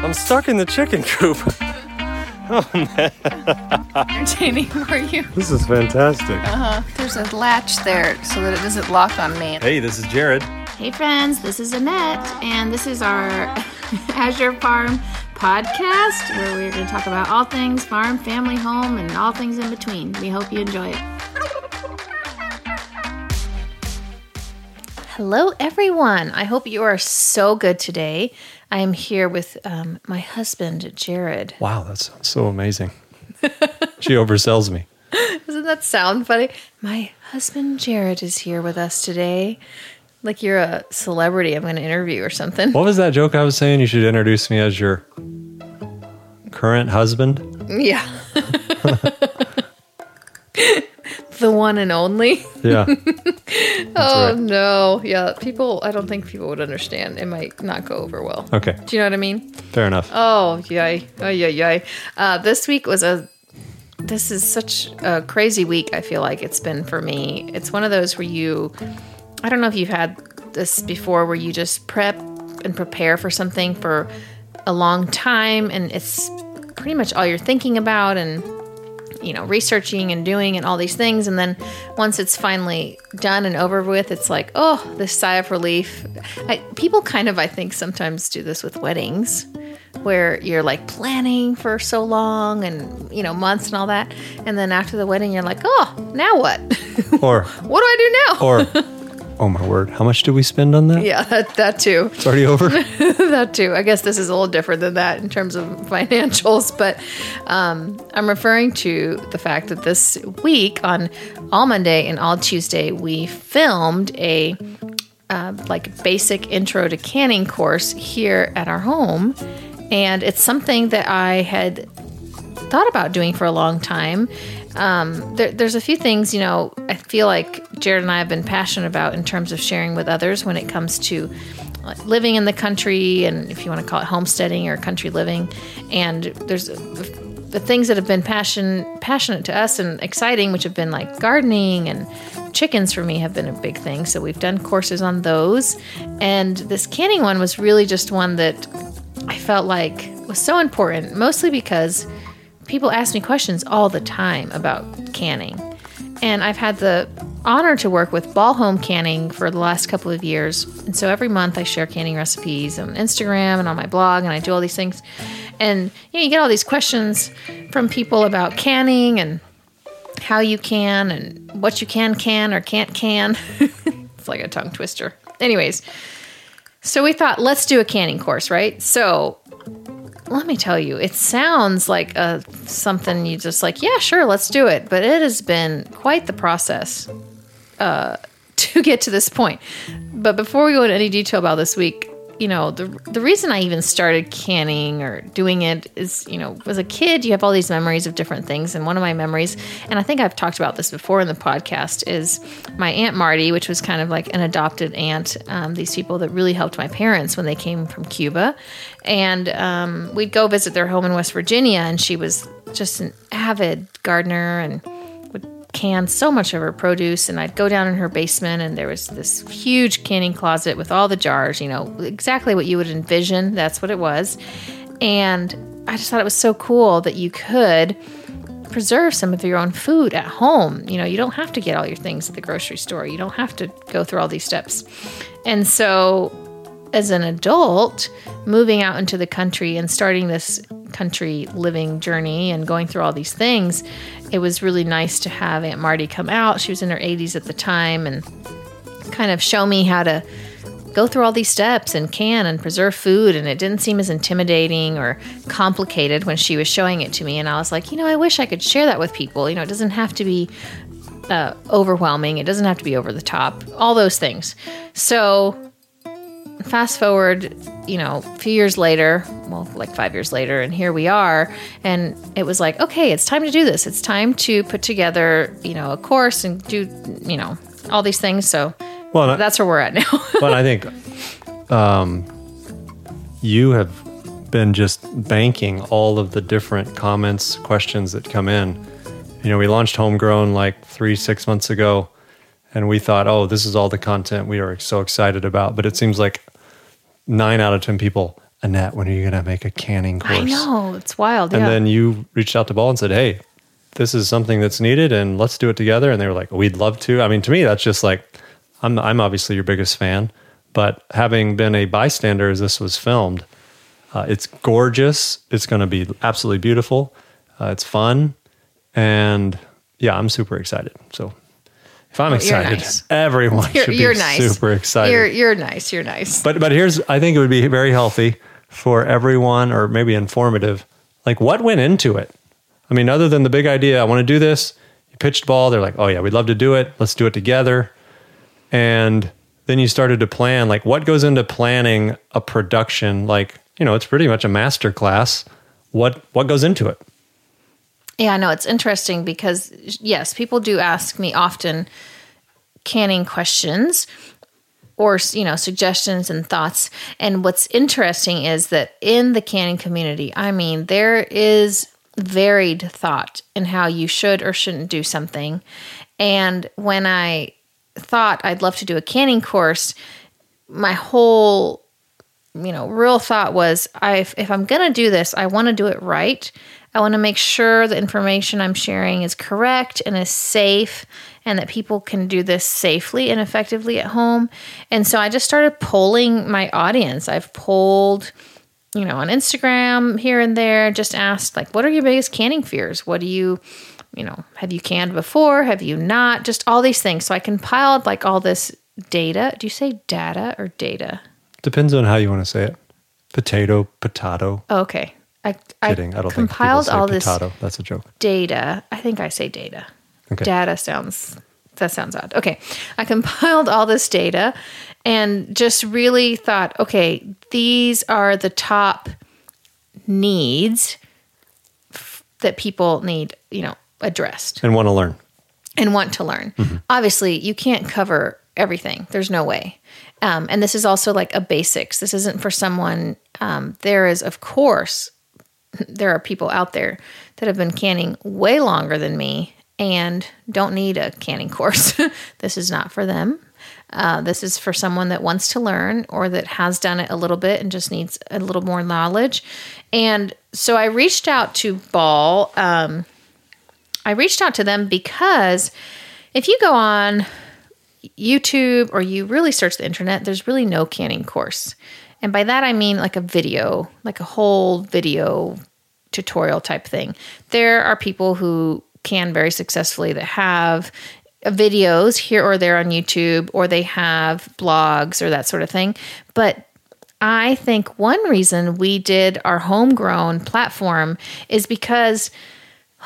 I'm stuck in the chicken coop. Oh man. Entertaining for you. This is fantastic. Uh huh. There's a latch there so that it doesn't lock on me. Hey, this is Jared. Hey friends, this is Annette, and this is our Azure Farm podcast where we're going to talk about all things farm, family, home, and all things in between. We hope you enjoy it. Hello, everyone. I hope you are so good today. I am here with um, my husband, Jared. Wow, that sounds so amazing. she oversells me. Doesn't that sound funny? My husband, Jared, is here with us today. Like you're a celebrity I'm going to interview or something. What was that joke I was saying? You should introduce me as your current husband. Yeah. the one and only. Yeah. oh right. no. Yeah, people I don't think people would understand. It might not go over well. Okay. Do you know what I mean? Fair enough. Oh, yay. Oh, yay, yay. Uh, this week was a this is such a crazy week, I feel like it's been for me. It's one of those where you I don't know if you've had this before where you just prep and prepare for something for a long time and it's pretty much all you're thinking about and you know researching and doing and all these things. And then once it's finally done and over with it's like oh this sigh of relief. I, people kind of i think sometimes do this with weddings where you're like planning for so long and you know months and all that. And then after the wedding you're like oh now what? Or, what do i do now? Or, oh my word, how much did we spend on that? yeah that, that too It's already over. that too. I guess this is a little different than that in terms of financials, but um, I'm referring to the fact that this week on All Monday and All Tuesday we filmed a uh, like basic intro to canning course here at our home, and it's something that I had thought about doing for a long time. Um, there, there's a few things, you know, I feel like Jared and I have been passionate about in terms of sharing with others when it comes to living in the country and if you want to call it homesteading or country living. And there's the things that have been passion passionate to us and exciting, which have been like gardening and chickens for me have been a big thing. So we've done courses on those. And this canning one was really just one that I felt like was so important, mostly because people ask me questions all the time about canning. And I've had the honor to work with Ball Home Canning for the last couple of years. And so every month I share canning recipes on Instagram and on my blog, and I do all these things. And you, know, you get all these questions from people about canning and how you can and what you can can or can't can. it's like a tongue twister. Anyways, so we thought, let's do a canning course, right? So let me tell you, it sounds like a, something you just like, yeah, sure, let's do it. But it has been quite the process uh, to get to this point. But before we go into any detail about this week, you know, the, the reason I even started canning or doing it is, you know, as a kid, you have all these memories of different things. And one of my memories, and I think I've talked about this before in the podcast, is my Aunt Marty, which was kind of like an adopted aunt. Um, these people that really helped my parents when they came from Cuba. And um, we'd go visit their home in West Virginia, and she was just an avid gardener and can so much of her produce and I'd go down in her basement and there was this huge canning closet with all the jars, you know, exactly what you would envision. That's what it was. And I just thought it was so cool that you could preserve some of your own food at home. You know, you don't have to get all your things at the grocery store. You don't have to go through all these steps. And so as an adult, moving out into the country and starting this country living journey and going through all these things, it was really nice to have Aunt Marty come out. She was in her 80s at the time and kind of show me how to go through all these steps and can and preserve food. And it didn't seem as intimidating or complicated when she was showing it to me. And I was like, you know, I wish I could share that with people. You know, it doesn't have to be uh, overwhelming, it doesn't have to be over the top, all those things. So, fast forward, you know, a few years later, well, like five years later, and here we are. And it was like, okay, it's time to do this. It's time to put together, you know, a course and do, you know, all these things. So Well, and I- that's where we're at now. but I think um, you have been just banking all of the different comments, questions that come in. You know, we launched Homegrown like three, six months ago, and we thought, oh, this is all the content we are so excited about. But it seems like nine out of 10 people Annette, when are you going to make a canning course? I know it's wild. And yeah. then you reached out to Ball and said, Hey, this is something that's needed and let's do it together. And they were like, We'd love to. I mean, to me, that's just like, I'm, I'm obviously your biggest fan, but having been a bystander as this was filmed, uh, it's gorgeous. It's going to be absolutely beautiful. Uh, it's fun. And yeah, I'm super excited. So I'm excited, nice. everyone you're, should be you're nice. super excited. You're you're nice. You're nice. But but here's I think it would be very healthy for everyone or maybe informative. Like what went into it? I mean, other than the big idea, I want to do this. You pitched ball, they're like, "Oh yeah, we'd love to do it. Let's do it together." And then you started to plan like what goes into planning a production like, you know, it's pretty much a master class. What what goes into it? Yeah, I know it's interesting because yes, people do ask me often canning questions or you know suggestions and thoughts. And what's interesting is that in the canning community i mean there is varied thought in how you should or shouldn't do something. And when i thought i'd love to do a canning course my whole you know real thought was i if i'm going to do this i want to do it right i want to make sure the information i'm sharing is correct and is safe and that people can do this safely and effectively at home. And so i just started polling my audience. I've polled you know on instagram here and there just asked like what are your biggest canning fears? What do you you know have you canned before? Have you not? Just all these things. So i compiled like all this data. Do you say data or data? Depends on how you want to say it. Potato, potato. Oh, okay. I, I Kidding. I don't think compiled say all this potato. That's a joke. data. I think I say data. Okay. Data sounds that sounds odd. Okay. I compiled all this data and just really thought, okay, these are the top needs f- that people need, you know, addressed And want to learn. and want to learn. Obviously, you can't cover everything. There's no way. Um, and this is also like a basics. This isn't for someone. Um, there is, of course, there are people out there that have been canning way longer than me and don't need a canning course. this is not for them. Uh, this is for someone that wants to learn or that has done it a little bit and just needs a little more knowledge. And so I reached out to Ball. Um, I reached out to them because if you go on YouTube or you really search the internet, there's really no canning course. And by that I mean like a video, like a whole video tutorial type thing. There are people who can very successfully that have videos here or there on YouTube or they have blogs or that sort of thing. But I think one reason we did our homegrown platform is because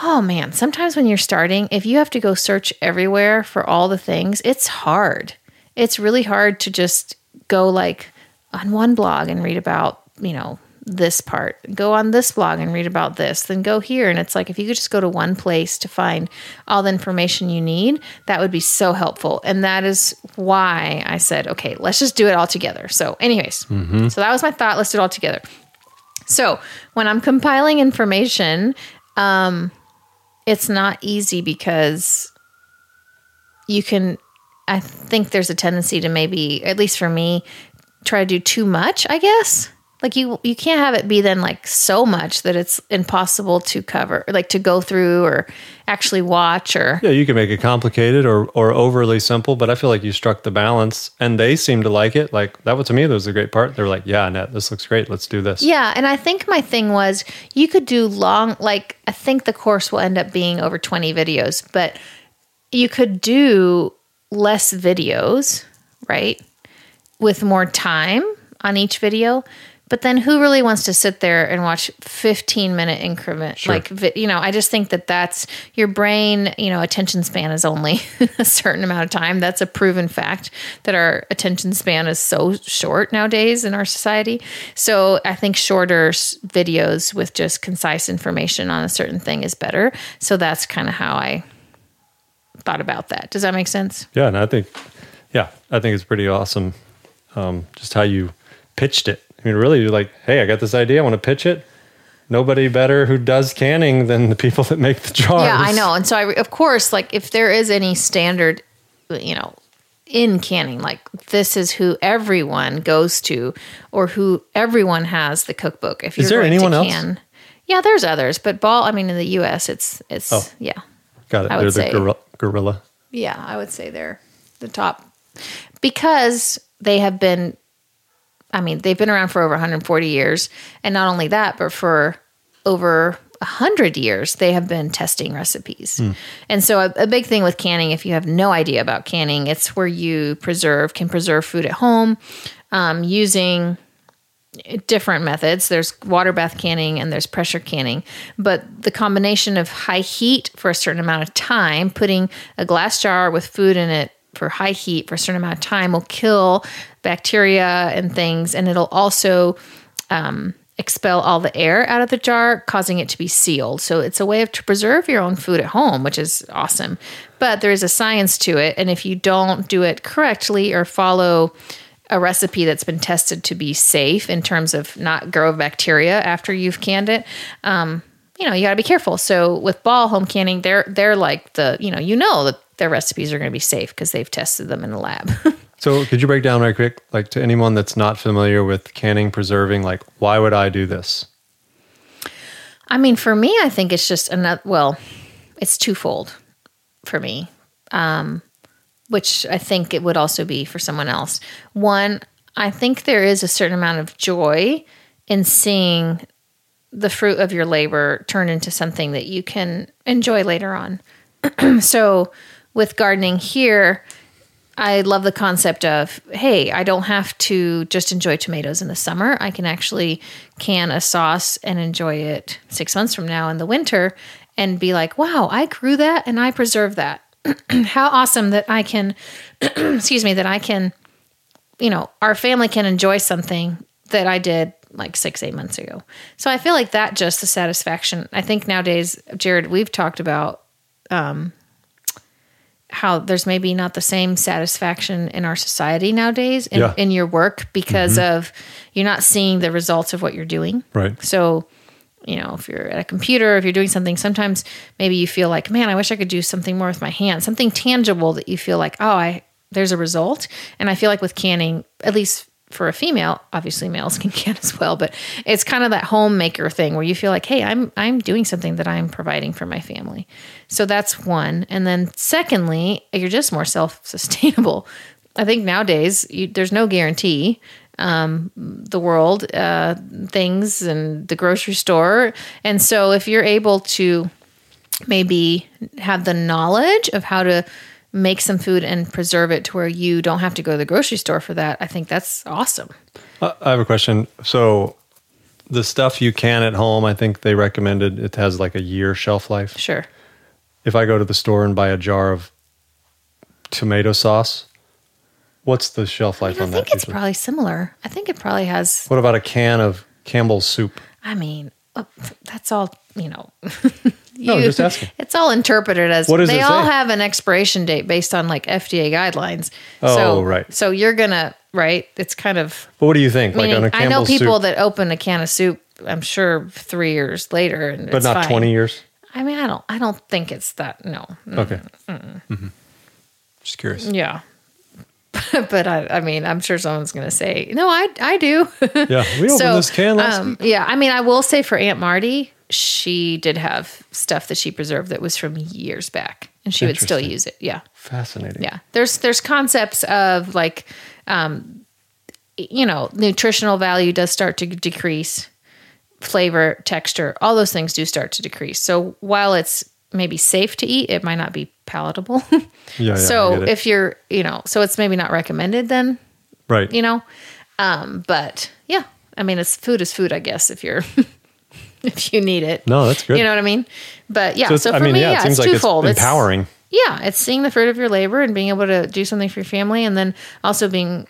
Oh man, sometimes when you're starting, if you have to go search everywhere for all the things, it's hard. It's really hard to just go like on one blog and read about, you know, this part, go on this blog and read about this, then go here. And it's like if you could just go to one place to find all the information you need, that would be so helpful. And that is why I said, okay, let's just do it all together. So, anyways, so that was my thought. Let's do it all together. So, when I'm compiling information, um, it's not easy because you can i think there's a tendency to maybe at least for me try to do too much i guess like you you can't have it be then like so much that it's impossible to cover like to go through or actually watch or Yeah, you can make it complicated or or overly simple, but I feel like you struck the balance, and they seem to like it. Like that was to me, that was a great part. They were like, "Yeah, Annette, this looks great. Let's do this." Yeah, and I think my thing was you could do long like I think the course will end up being over 20 videos, but you could do less videos, right? With more time on each video. But then who really wants to sit there and watch 15 minute increment Sure. like you know, I just think that that's your brain, you know, attention span is only a certain amount of time. That's a proven fact that our attention span is so short nowadays in our society. So I think shorter videos with just concise information on a certain thing is better. So that's kind of how I thought about that. Does that make sense? Yeah, and I think, yeah, I think it's pretty awesome. Um, just how you pitched it. I mean, really, you're like, hey, I got this idea. I want to pitch it. Nobody better who does canning than the people that make the jars. Yeah, I know. And so I, of course, like if there is any standard, you know, in canning. Like this is who everyone goes to, or who everyone has the cookbook. If Is there anyone else? can- Yeah, there's others, but Ball. I mean, in the U.S., it's it's Oh. yeah, Got it. I They're would the say- gorilla. yeah. I would say they're the top because they have been. I mean, they've been around for over 140 years, and not only that, but for over a hundred years, they have been testing recipes. And so, a, a big thing with canning, if you have no idea about canning, it's where you preserve can preserve food at home um, using different methods. There's water bath canning and there's pressure canning. But the combination of high heat for a certain amount of time, putting a glass jar with food in it for high heat for a certain amount of time will kill bacteria and things. And it'll also um, expel all the air out of the jar, causing it to be sealed. So it's a way of to preserve your own food at home, which is awesome. But there is a science to it. And if you don't do it correctly or follow a recipe that's been tested to be safe in terms of not grow bacteria after you've canned it. Um, you know, you got to be careful. So with ball home canning, they're they're like the you know you know that their recipes are going to be safe because they've tested them in the lab. So could you break down right quick, like to anyone that's not familiar with canning, preserving, like why would I do this? I mean, for me, I think it's just another. Well, it's twofold for me, um, which I think it would also be for someone else. One, I think there is a certain amount of joy in seeing the fruit of your labor turn into something that you can enjoy later on. so, with gardening here, I love the concept of, hey, I don't have to just enjoy tomatoes in the summer. I can actually can a sauce and enjoy it six months from now in the winter and be like, wow, I grew that and I preserved that. How awesome that I can, excuse me, that I can, you know, our family can enjoy something that I did like six, eight months ago. So I feel like that just the satisfaction. I think nowadays, Jared, we've talked about um, how there's maybe not the same satisfaction in our society nowadays in, Yeah. in your work because mm-hmm. of you're not seeing the results of what you're doing. Right. So, you know, if you're at a computer, if you're doing something, sometimes maybe you feel like, man, I wish I could do something more with my hands, something tangible that you feel like, oh, I there's a result. And I feel like with canning, at least for a female, obviously males can can as well, but it's kind of that homemaker thing where you feel like, hey, I'm I'm doing something that I'm providing for my family. So that's one. And then secondly, you're just more self-sustainable. I think nowadays you, there's no guarantee um, the world, uh, things, and the grocery store. And so, if you're able to maybe have the knowledge of how to make some food and preserve it to where you don't have to go to the grocery store for that, I think that's awesome. Uh, I have a question. So the stuff you can at home, I think they recommended it has like a year shelf life. Sure. If I go to the store and buy a jar of tomato sauce, what's the shelf life I on that? I think that? it's usually? probably similar. I think it probably has. what about a can of Campbell's soup? I mean, uh, that's all you know. No, You- just asking. It's all interpreted as What does they all say? have an expiration date based on like FDA guidelines. Oh, so, right. So you're gonna right. It's kind of. But what do you think? Meaning, like on a I Campbell's know people soup, that open a can of soup. I'm sure three years later, and but not fine. 20 years? I mean, I don't. I don't think it's that. No. Okay. Mhm. Just curious. Yeah. but I, I mean, I'm sure someone's going to say, no, I, I do. Yeah, we opened this can last um, yeah, I mean, I will say for Aunt Marty, she did have stuff that she preserved that was from years back, and she would still use it. Yeah, Fascinating. yeah. There's there's concepts of like, um, you know, nutritional value does start to decrease, flavor, texture, all those things do start to decrease. So while it's maybe safe to eat, it might not be palatable. Yeah, yeah, so if you're, you know, so it's maybe not recommended then, Right. you know, um, but yeah, I mean, it's food is food, I guess, if you're, if you need it. No, that's good. You know what I mean? But yeah, So so, for I mean, me, yeah, yeah, it's like it's twofold. empowering. yeah, it's seeing the fruit of your labor and being able to do something for your family, and then also being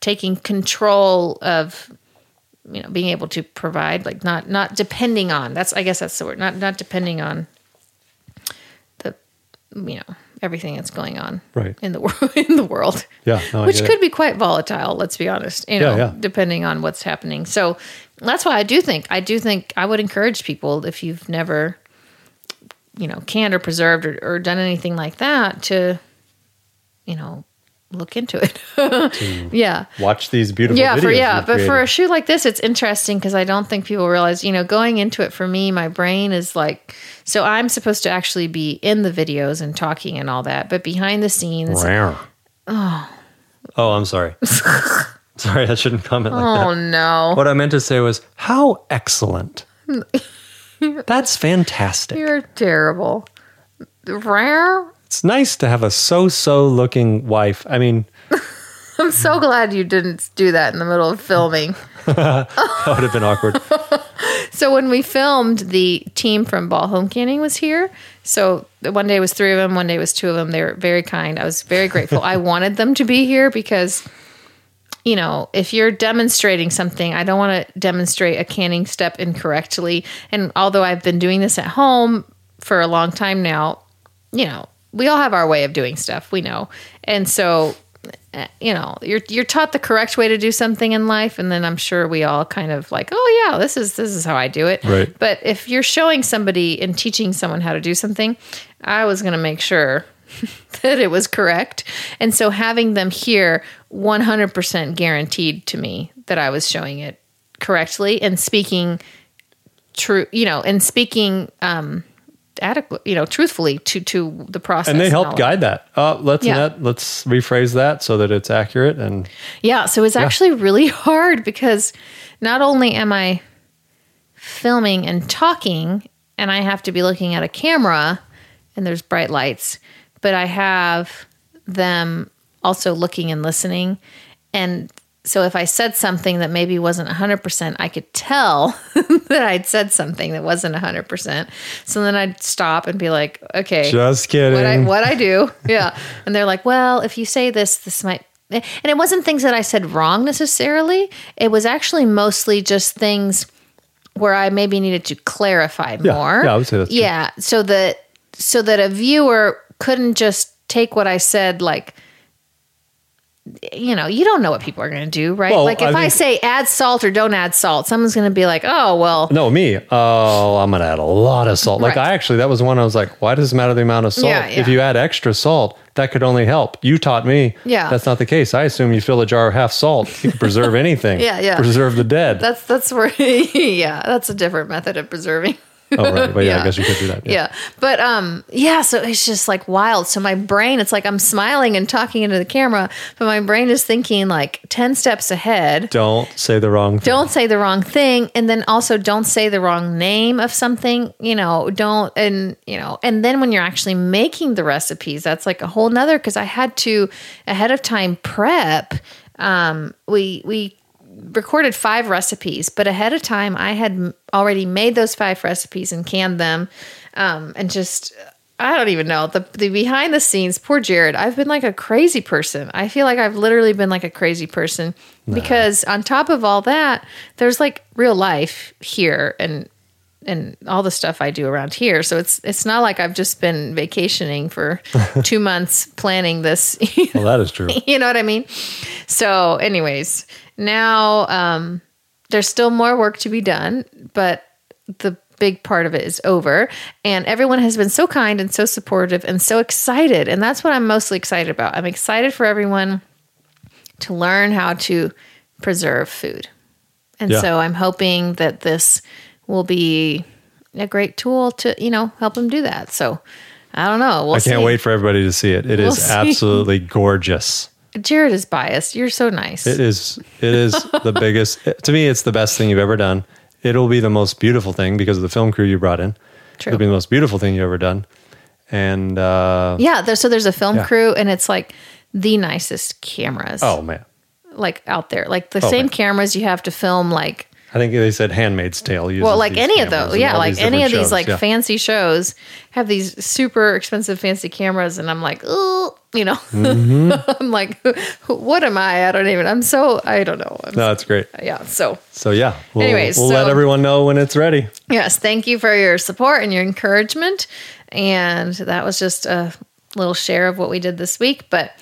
taking control of, you know, being able to provide, like not not depending on. That's I guess that's the word. Not not depending on the, you know, everything that's going on Right. in the world in the world. Yeah, no, which get it. could be quite volatile. Let's be honest. You know, Yeah, yeah. depending on what's happening. So that's why I do think I do think I would encourage people if you've never, you know, canned or preserved or, or done anything like that to, you know, look into it. yeah. Watch these beautiful Yeah, videos. for yeah, but for a shoe like this, it's interesting because I don't think people realize, you know, going into it for me, my brain is like, so I'm supposed to actually be in the videos and talking and all that, but behind the scenes. Oh. Oh, I'm sorry. sorry, I shouldn't comment like that. oh no, What I meant to say was, how excellent. That's fantastic. you're terrible. Rare. It's nice to have a so-so looking wife. I mean, I'm so glad you didn't do that in the middle of filming. that would have been awkward. So when we filmed, the team from Ball Home Canning was here. So one day was three of them, one day was two of them. They were very kind. I was very grateful. I wanted them to be here because, you know, if you're demonstrating something, I don't want to demonstrate a canning step incorrectly. And although I've been doing this at home for a long time now, you know, we all have our way of doing stuff. We know, and so uh, you know you're you're taught the correct way to do something in life and then i'm sure we all kind of like oh yeah this is this is how i do it Right. but if you're showing somebody and teaching someone how to do something i was going to make sure that it was correct and so having them here 100% guaranteed to me that i was showing it correctly and speaking true you know and speaking um adequate you know truthfully to to the process And they helped guide that. Uh, let's Yeah. net, let's rephrase that so that it's accurate and Yeah, so it's actually really hard because not only am I filming and talking and I have to be looking at a camera and there's bright lights, but I have them also looking and listening. And so if I said something that maybe wasn't 100%, I could tell that I'd said something that wasn't 100%. So then I'd stop and be like, okay, just kidding. what I what I do. Yeah. And they're like, well, if you say this, this might and it wasn't things that I said wrong necessarily. It was actually mostly just things where I maybe needed to clarify Yeah. more. Yeah, I would say that's true. Yeah. So that so that a viewer couldn't just take what I said like you know, you don't know what people are going to do, right? Well, like if I I, say add salt or don't add salt, someone's going to be like, "Oh, well, no, me. Oh, I'm gonna add a lot of salt. Like Right. I actually, that was one I was like, why does it matter the amount of salt? Yeah, If you add extra salt, that could only help. You taught me. Yeah. that's not the case. I assume you fill a jar of half salt. You can preserve anything. Yeah, yeah. Preserve the dead. that's that's where yeah, that's a different method of preserving." Oh right, but yeah, Yeah. I guess you could do that. yeah. But um yeah, so it's just like wild. So my brain, it's like I'm smiling and talking into the camera, but my brain is thinking like 10 steps ahead. Don't say the wrong thing. Don't say the wrong thing and then also don't say the wrong name of something, you know, don't and you know, and then when you're actually making the recipes, that's like a whole nother because I had to ahead of time prep. Um we we recorded five recipes, but ahead of time, I had already made those five recipes and canned them, um, and just I don't even know the the behind the scenes. Poor Jared, I've been like a crazy person. I feel like I've literally been like a crazy person because on top of all that, there's like real life here and and all the stuff I do around here. So it's it's not like I've just been vacationing for two months planning this. Well, that is true. you know what I mean? So, anyways, now um, there's still more work to be done, but the big part of it is over. And everyone has been so kind and so supportive and so excited. And that's what I'm mostly excited about. I'm excited for everyone to learn how to preserve food. And Yeah. so I'm hoping that this will be a great tool to, you know, help them do that. So I don't know. We'll I can't see. wait for everybody to see it. It is We'll see. absolutely gorgeous. Jared is biased. You're so nice. It is. It is the biggest. To me, it's the best thing you've ever done. It'll be the most beautiful thing because of the film crew you brought in. True. It'll be the most beautiful thing you've ever done. And uh, Yeah, there, so there's a film Yeah. crew, and it's like the nicest cameras. oh man, like out there, like the Oh, same man. cameras you have to film, like I think they said *Handmaid's Tale*. well, like any of those, yeah, like any of these shows. like Yeah. fancy shows have these super expensive fancy cameras, and I'm like, oh, you know, Mm-hmm. I'm like, what am I? I don't even. I'm so I don't know. I'm, No, that's great. Yeah, so So yeah, we'll, Anyways, we'll let everyone know when it's ready. Yes, thank you for your support and your encouragement. And that was just a little share of what we did this week. But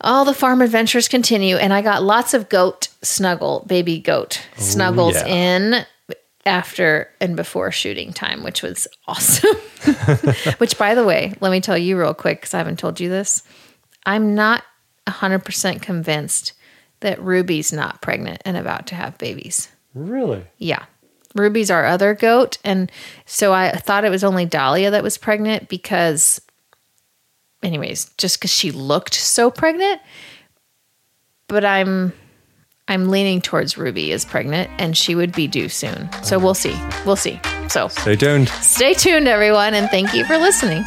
all the farm adventures continue, and I got lots of goat snuggle, baby goat snuggles yeah. in after and before shooting time, which was awesome. which, by the way, let me tell you real quick because I haven't told you this. I'm not 100% convinced that Ruby's not pregnant and about to have babies. Really? Yeah. Ruby's our other goat. And so I thought it was only Dahlia that was pregnant because, anyways, just because she looked so pregnant. But I'm. I'm leaning towards Ruby is pregnant and she would be due soon. So we'll see. We'll see. So Stay tuned. stay tuned, everyone, and thank you for listening.